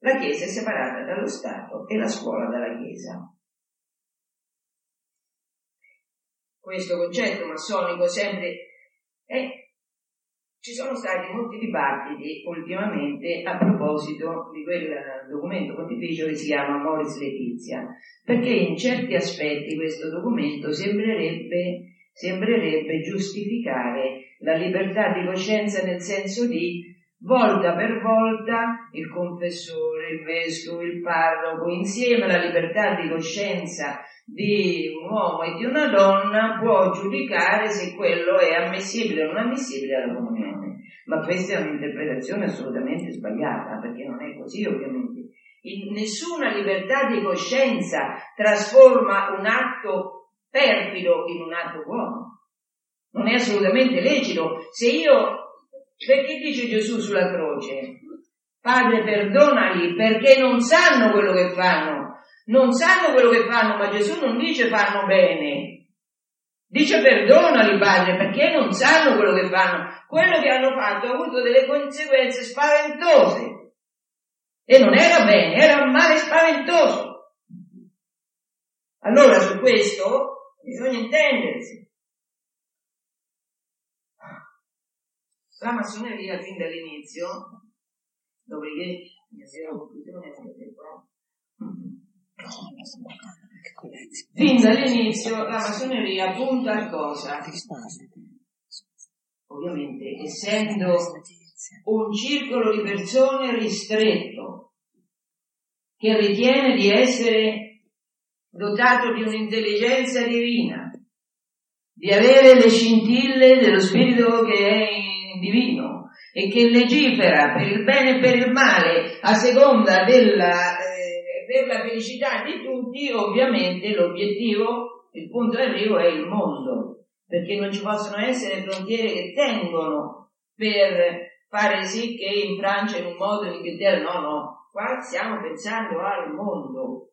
la Chiesa è separata dallo Stato e la scuola dalla Chiesa. Questo concetto massonico sempre è ci sono stati molti dibattiti ultimamente a proposito di quel documento pontificio che si chiama Moris Letizia, perché in certi aspetti questo documento sembrerebbe, sembrerebbe giustificare la libertà di coscienza nel senso di volta per volta il confessore, il vescovo, il parroco, insieme alla libertà di coscienza di un uomo e di una donna può giudicare se quello è ammissibile o non ammissibile alla comunione. Ma questa è un'interpretazione assolutamente sbagliata, perché non è così ovviamente. In nessuna libertà di coscienza trasforma un atto perfido in un atto buono. Non è assolutamente lecito. Se io, perché dice Gesù sulla croce? Padre perdonali perché non sanno quello che fanno. Non sanno quello che fanno, ma Gesù non dice fanno bene. Dice perdonali Padre perché non sanno quello che fanno. Quello che hanno fatto ha avuto delle conseguenze spaventose. E non era bene, era un male spaventoso. Allora su questo bisogna intendersi. La massoneria fin dall'inizio, dopodiché mi la conclusione Fin dall'inizio la massoneria punta a cosa? Ovviamente, essendo un circolo di persone ristretto, che ritiene di essere dotato di un'intelligenza divina, di avere le scintille dello spirito che è divino e che legifera per il bene e per il male a seconda della, eh, per la felicità di tutti, ovviamente l'obiettivo, il punto d'arrivo è il mondo, perché non ci possono essere frontiere che tengono per fare sì che in Francia in un modo, in Inghilterra, no, no, qua stiamo pensando al mondo.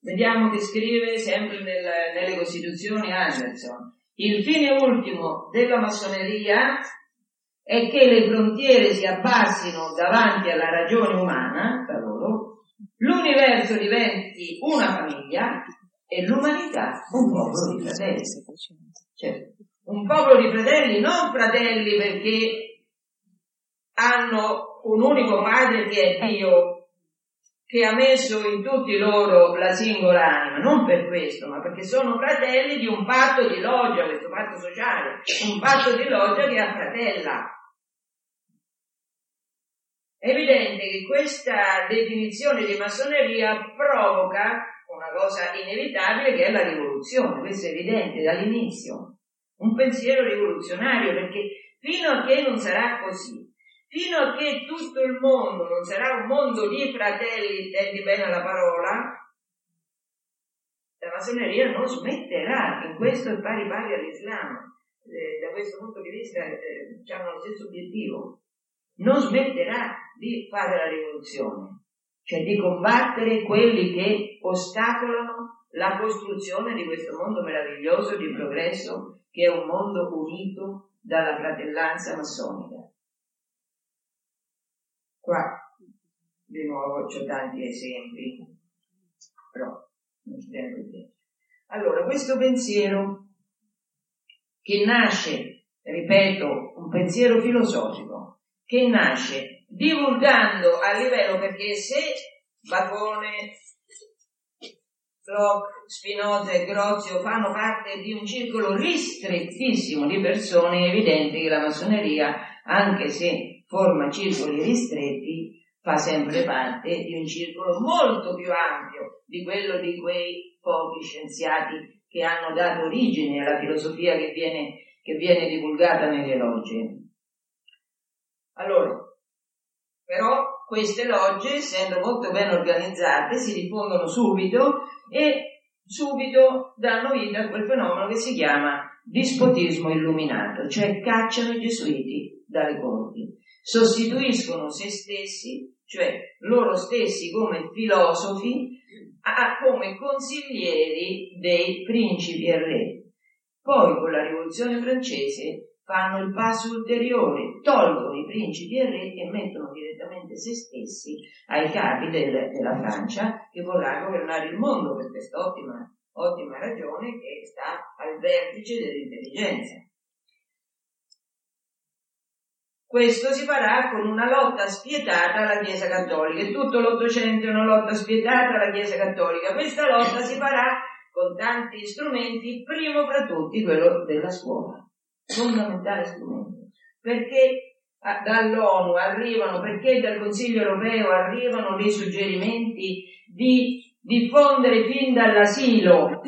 Vediamo che scrive sempre nel, nelle Costituzioni Anderson. Il fine ultimo della massoneria è che le frontiere si abbassino davanti alla ragione umana, per loro, l'universo diventi una famiglia e l'umanità un popolo di fratelli. Cioè, un popolo di fratelli, non fratelli perché hanno un unico padre che è Dio che ha messo in tutti loro la singola anima, non per questo, ma perché sono fratelli di un patto di loggia, questo patto sociale, un patto di loggia che affratella. È evidente che questa definizione di massoneria provoca una cosa inevitabile che è la rivoluzione, questo è evidente dall'inizio, un pensiero rivoluzionario, perché fino a che non sarà così, fino a che tutto il mondo non sarà un mondo di fratelli, intendi bene la parola, la massoneria non smetterà, in questo è pari pari all'Islam, eh, da questo punto di vista eh, hanno lo stesso obiettivo, non smetterà di fare la rivoluzione, cioè di combattere quelli che ostacolano la costruzione di questo mondo meraviglioso di progresso che è un mondo unito dalla fratellanza massonica. Qua di nuovo c'ho tanti esempi, però non ci tengo di Allora, questo pensiero che nasce, ripeto, un pensiero filosofico, che nasce divulgando a livello perché se Bacone, Locke, Spinoza e Grozio fanno parte di un circolo ristrettissimo di persone, è evidente che la massoneria, anche se forma circoli ristretti, fa sempre parte di un circolo molto più ampio di quello di quei pochi scienziati che hanno dato origine alla filosofia che viene, che viene divulgata nelle logge. Allora, però queste logge, essendo molto ben organizzate, si diffondono subito e subito danno vita a quel fenomeno che si chiama dispotismo illuminato, cioè cacciano i gesuiti dalle corti sostituiscono se stessi, cioè loro stessi come filosofi, a, come consiglieri dei principi e re. Poi con la rivoluzione francese fanno il passo ulteriore, tolgono i principi e re e mettono direttamente se stessi ai capi del, della Francia che vorrà governare il mondo per questa ottima, ottima ragione che sta al vertice dell'intelligenza. Questo si farà con una lotta spietata alla Chiesa Cattolica. E tutto l'Ottocento è una lotta spietata alla Chiesa Cattolica. Questa lotta si farà con tanti strumenti, primo fra tutti quello della scuola. fondamentale strumento, perché dall'ONU arrivano, perché dal Consiglio europeo arrivano dei suggerimenti di diffondere fin dall'asilo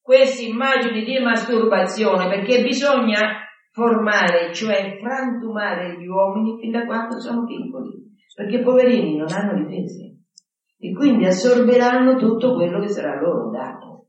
queste immagini di masturbazione, perché bisogna formare, cioè frantumare gli uomini fin da quando sono piccoli, perché poverini non hanno difese e quindi assorberanno tutto quello che sarà loro dato.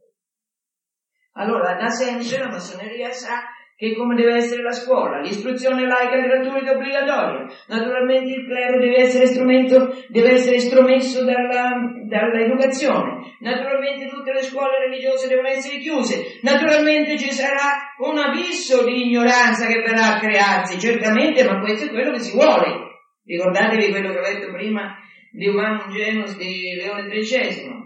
Allora, da sempre la massoneria sa che come deve essere la scuola, l'istruzione laica gratuita e obbligatoria. Naturalmente il clero deve essere strumento, deve essere estromesso dalla, dall'educazione. Naturalmente tutte le scuole religiose devono essere chiuse. Naturalmente ci sarà un abisso di ignoranza che verrà a crearsi, certamente, ma questo è quello che si vuole. Ricordatevi quello che ho detto prima di Humanum Genus di Leone XIII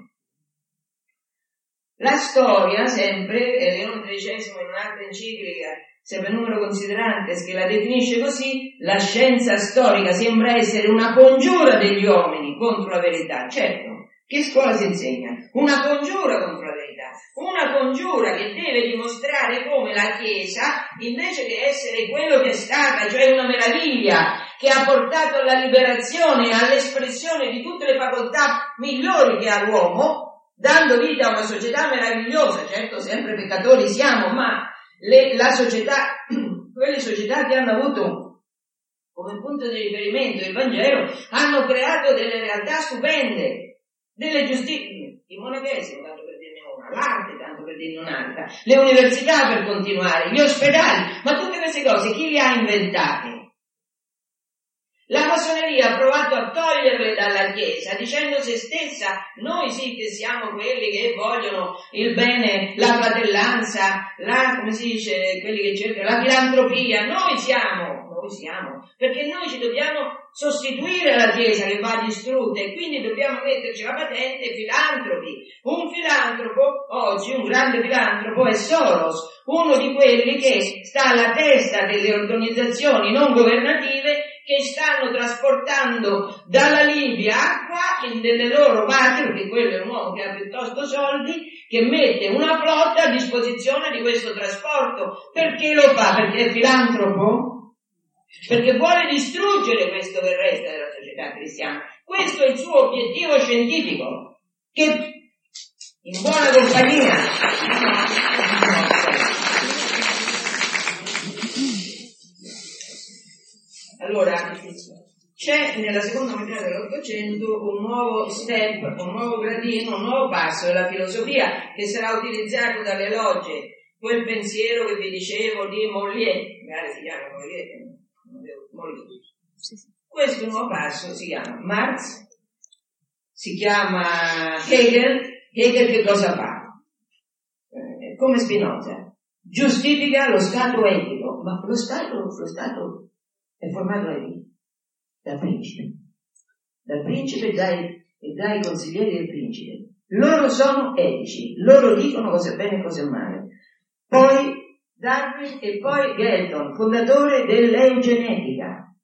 la storia, sempre, e Leone XIII in un'altra enciclica, sempre numero considerantes, che la definisce così, la scienza storica sembra essere una congiura degli uomini contro la verità. Certo, che scuola si insegna? Una congiura contro la verità, una congiura che deve dimostrare come la Chiesa, invece che essere quello che è stata, cioè una meraviglia che ha portato alla liberazione e all'espressione di tutte le facoltà migliori che ha l'uomo, dando vita a una società meravigliosa, certo sempre peccatori siamo, ma le, la società, quelle società che hanno avuto come punto di riferimento il Vangelo, hanno creato delle realtà stupende, delle giustizie, il monachesimo, tanto per dirne una, l'arte, tanto per dirne un'altra, le università per continuare, gli ospedali, ma tutte queste cose chi le ha inventate? La massoneria ha provato a toglierle dalla Chiesa dicendo se stessa noi sì che siamo quelli che vogliono il bene, la fratellanza, la, come si dice, quelli che cercano, la filantropia, noi siamo, noi siamo, perché noi ci dobbiamo sostituire alla Chiesa che va distrutta e quindi dobbiamo metterci la patente filantropi. Un filantropo, oggi un grande filantropo è Soros, uno di quelli che sta alla testa delle organizzazioni non governative che stanno trasportando dalla Libia acqua in delle loro barche, perché quello è un uomo che ha piuttosto soldi, che mette una flotta a disposizione di questo trasporto. Perché lo fa? Perché è filantropo? Perché vuole distruggere questo che resta della società cristiana. Questo è il suo obiettivo scientifico, che in buona compagnia c'è nella seconda metà dell'Ottocento un nuovo step, un nuovo gradino, un nuovo passo della filosofia che sarà utilizzato dalle logge. Quel pensiero che vi dicevo di Mollier, magari si chiama Mollier, Mollier. Questo nuovo passo si chiama Marx, si chiama Hegel. Hegel che cosa fa? Eh, come Spinoza, giustifica lo Stato etico, ma lo Stato, lo Stato è formato da chi? Dal principe. Dal principe e dai, e dai consiglieri del principe. Loro sono etici, loro dicono cosa è bene e cosa è male. Poi Darwin e poi Galton, fondatore dell'eugenetica,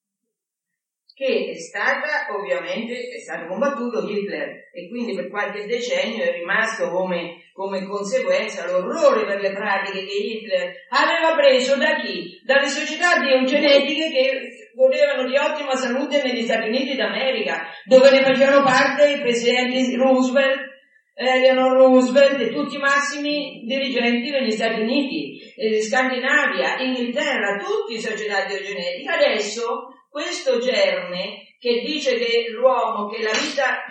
che è stata ovviamente, è stato combattuto Hitler e quindi per qualche decennio è rimasto come, come conseguenza l'orrore per le pratiche che Hitler aveva preso da chi? Dalle società di eugenetiche che godevano di ottima salute negli Stati Uniti d'America, dove ne facevano parte i presidenti Roosevelt, Eleanor Roosevelt e tutti i massimi dirigenti degli Stati Uniti, eh, Scandinavia, Inghilterra, tutti i società di eugenetica. Adesso questo germe che dice che l'uomo, che la vita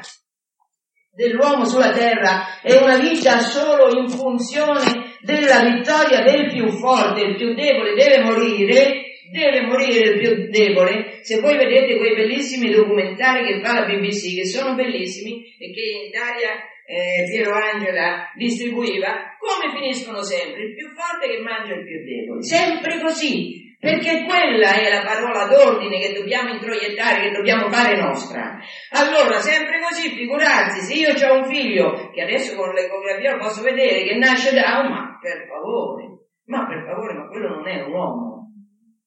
dell'uomo sulla terra è una vita solo in funzione della vittoria del più forte, il più debole deve morire, deve morire il più debole. Se voi vedete quei bellissimi documentari che fa la BBC, che sono bellissimi e che in Italia eh, Piero Angela distribuiva, come finiscono sempre? Il più forte che mangia il più debole. Sempre così. Perché quella è la parola d'ordine che dobbiamo introiettare, che dobbiamo fare nostra. Allora, sempre così, figurarsi, se io ho un figlio, che adesso con l'ecografia lo posso vedere, che nasce da un, ma per favore, ma per favore, ma quello non è un uomo.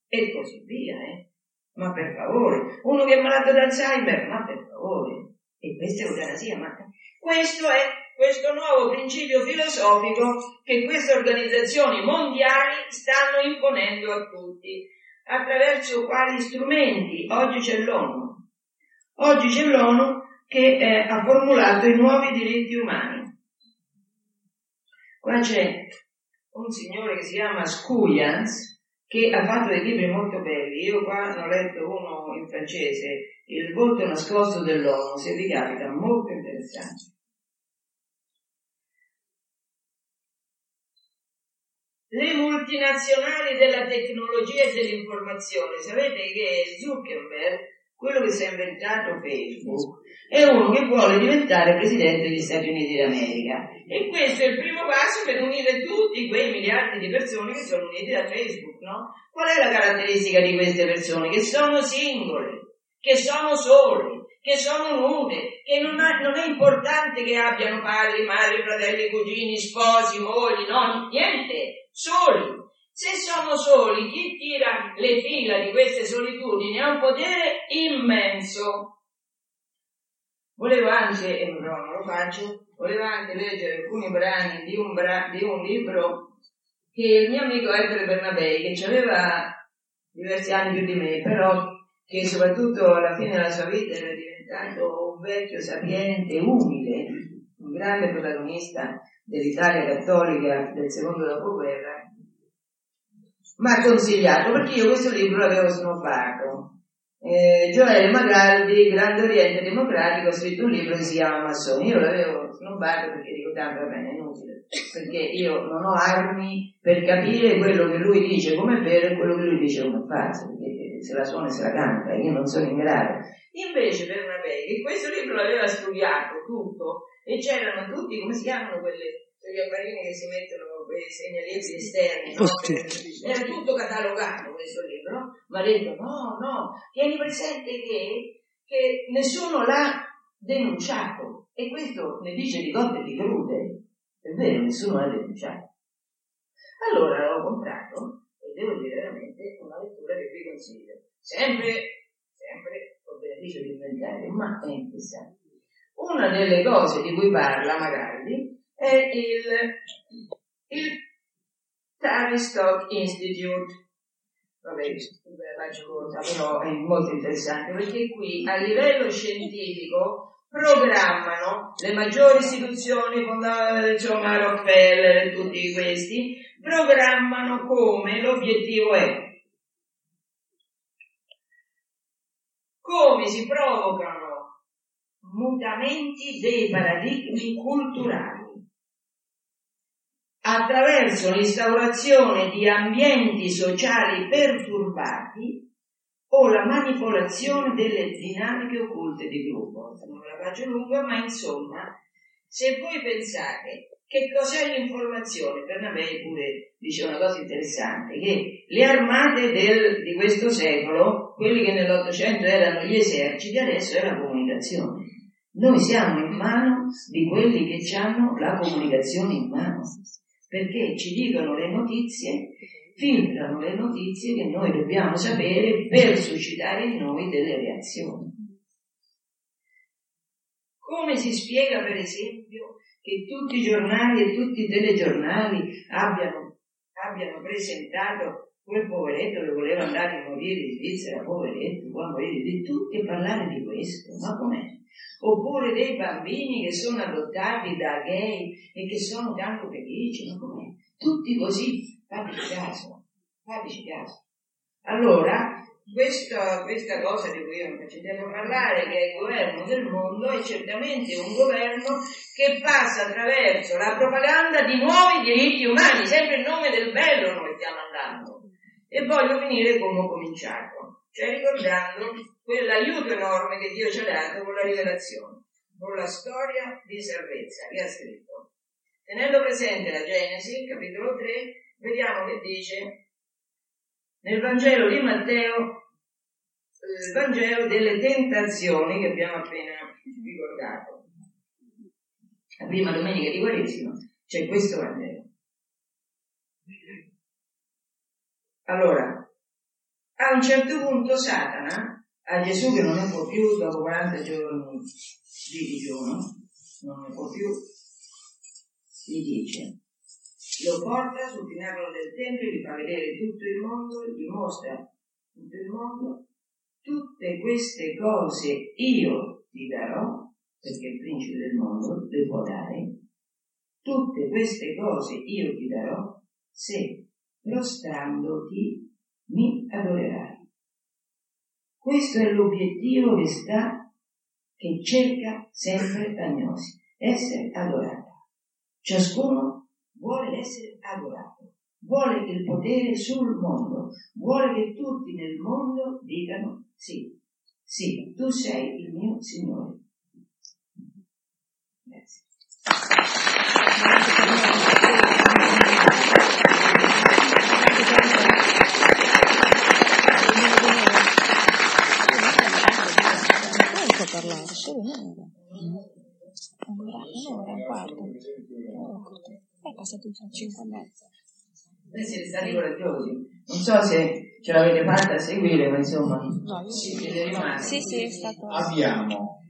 E così via, eh. Ma per favore, uno che è malato d'Alzheimer, ma per favore. E questa è eutanasia, ma questo è questo nuovo principio filosofico che queste organizzazioni mondiali stanno imponendo a tutti. Attraverso quali strumenti? Oggi c'è l'ONU. Oggi c'è l'ONU che eh, ha formulato i nuovi diritti umani. Qua c'è un signore che si chiama Scuyans, che ha fatto dei libri molto belli. Io qua ne ho letto uno in francese, Il volto nascosto dell'uomo, se vi capita, molto interessante. Le multinazionali della tecnologia e dell'informazione, sapete che Zuckerberg quello che si è inventato Facebook è uno che vuole diventare presidente degli Stati Uniti d'America e questo è il primo passo per unire tutti quei miliardi di persone che sono uniti da Facebook, no? Qual è la caratteristica di queste persone? Che sono singole, che sono sole, che sono nude, che non, ha, non è importante che abbiano padri, madri, fratelli, cugini, sposi, mogli, no, niente, soli, se sono soli, chi tira le fila di queste solitudini ha un potere immenso. Volevo anche, e però non lo faccio, volevo anche leggere alcuni brani di un, bra- di un libro che il mio amico Ettore Bernabei, che aveva diversi anni più di me, però che soprattutto alla fine della sua vita era diventato un vecchio sapiente, umile, un grande protagonista dell'Italia cattolica del secondo dopoguerra, mi ha consigliato perché io questo libro l'avevo snobbato. Eh, Gioele Magaldi, Grande Oriente Democratico, ha scritto un libro che si chiama Massoni. Io l'avevo snobbato perché dico tanto va bene, è inutile, perché io non ho armi per capire quello che lui dice come vero e quello che lui dice come è falso, perché se la suona e se la canta, io non sono in grado. Invece per una che questo libro l'aveva studiato tutto e c'erano tutti, come si chiamano quelle, quegli apparini che si mettono quei segnaletti esterni, no? era tutto catalogato questo libro, ma ha detto no, no, tieni presente che, che nessuno l'ha denunciato e questo ne dice di cotte di crude, è vero, nessuno l'ha denunciato. Allora l'ho comprato e devo dire veramente una lettura che vi consiglio, sempre, sempre con beneficio di inventario, ma è interessante. Una delle cose di cui parla magari è il il Tavistock Institute. Vabbè, faccio corta, però è molto interessante perché qui a livello scientifico programmano le maggiori istituzioni, insomma Rockefeller e tutti questi, programmano come l'obiettivo è come si provocano mutamenti dei paradigmi culturali attraverso l'instaurazione di ambienti sociali perturbati o la manipolazione delle dinamiche occulte di gruppo. Non la faccio lunga, ma insomma, se voi pensate che cos'è l'informazione, per me pure dice una cosa interessante, che le armate del, di questo secolo, quelli che nell'Ottocento erano gli eserciti, adesso è la comunicazione. Noi siamo in mano di quelli che hanno la comunicazione in mano perché ci dicono le notizie, filtrano le notizie che noi dobbiamo sapere per suscitare in noi delle reazioni. Come si spiega, per esempio, che tutti i giornali e tutti i telegiornali abbiano, abbiano presentato quel poveretto che voleva andare a morire in Svizzera, poveretto, vuole morire di tutti e parlare di questo, ma com'è? Oppure dei bambini che sono adottati da gay e che sono tanto felici, ma com'è? Tutti così, fateci caso, fateci caso. Allora, questa, questa cosa di cui non ci devo parlare, che è il governo del mondo, è certamente un governo che passa attraverso la propaganda di nuovi diritti umani, sempre in nome del bello noi stiamo andando. E voglio finire come ho cominciato, cioè ricordando quell'aiuto enorme che Dio ci ha dato con la rivelazione, con la storia di salvezza che ha scritto. Tenendo presente la Genesi, capitolo 3, vediamo che dice nel Vangelo di Matteo, il Vangelo delle tentazioni che abbiamo appena ricordato. La prima domenica di Quaresima c'è questo Vangelo. Allora, a un certo punto Satana a Gesù che non ne può più dopo 40 giorni di digiuno, non ne può più, gli dice, lo porta sul pinacolo del Tempio, gli fa vedere tutto il mondo, gli mostra tutto il mondo, tutte queste cose io ti darò, perché il principe del mondo le può dare, tutte queste cose io ti darò se prostrandoti mi adorerai. Questo è l'obiettivo che sta, che cerca sempre l'agnosi, essere adorata. Ciascuno vuole essere adorato, vuole il potere sul mondo, vuole che tutti nel mondo dicano sì, sì, tu sei il mio Signore. Grazie. Parlare, solo un'ora. Un'ora, un'ora, un quarto. È passato fino a 5 e mezza. Voi siete stati coraggiosi. Non so se ce l'avete fatta a seguire, ma insomma, No, io siete rimasti. Sì, sì, è stato... Abbiamo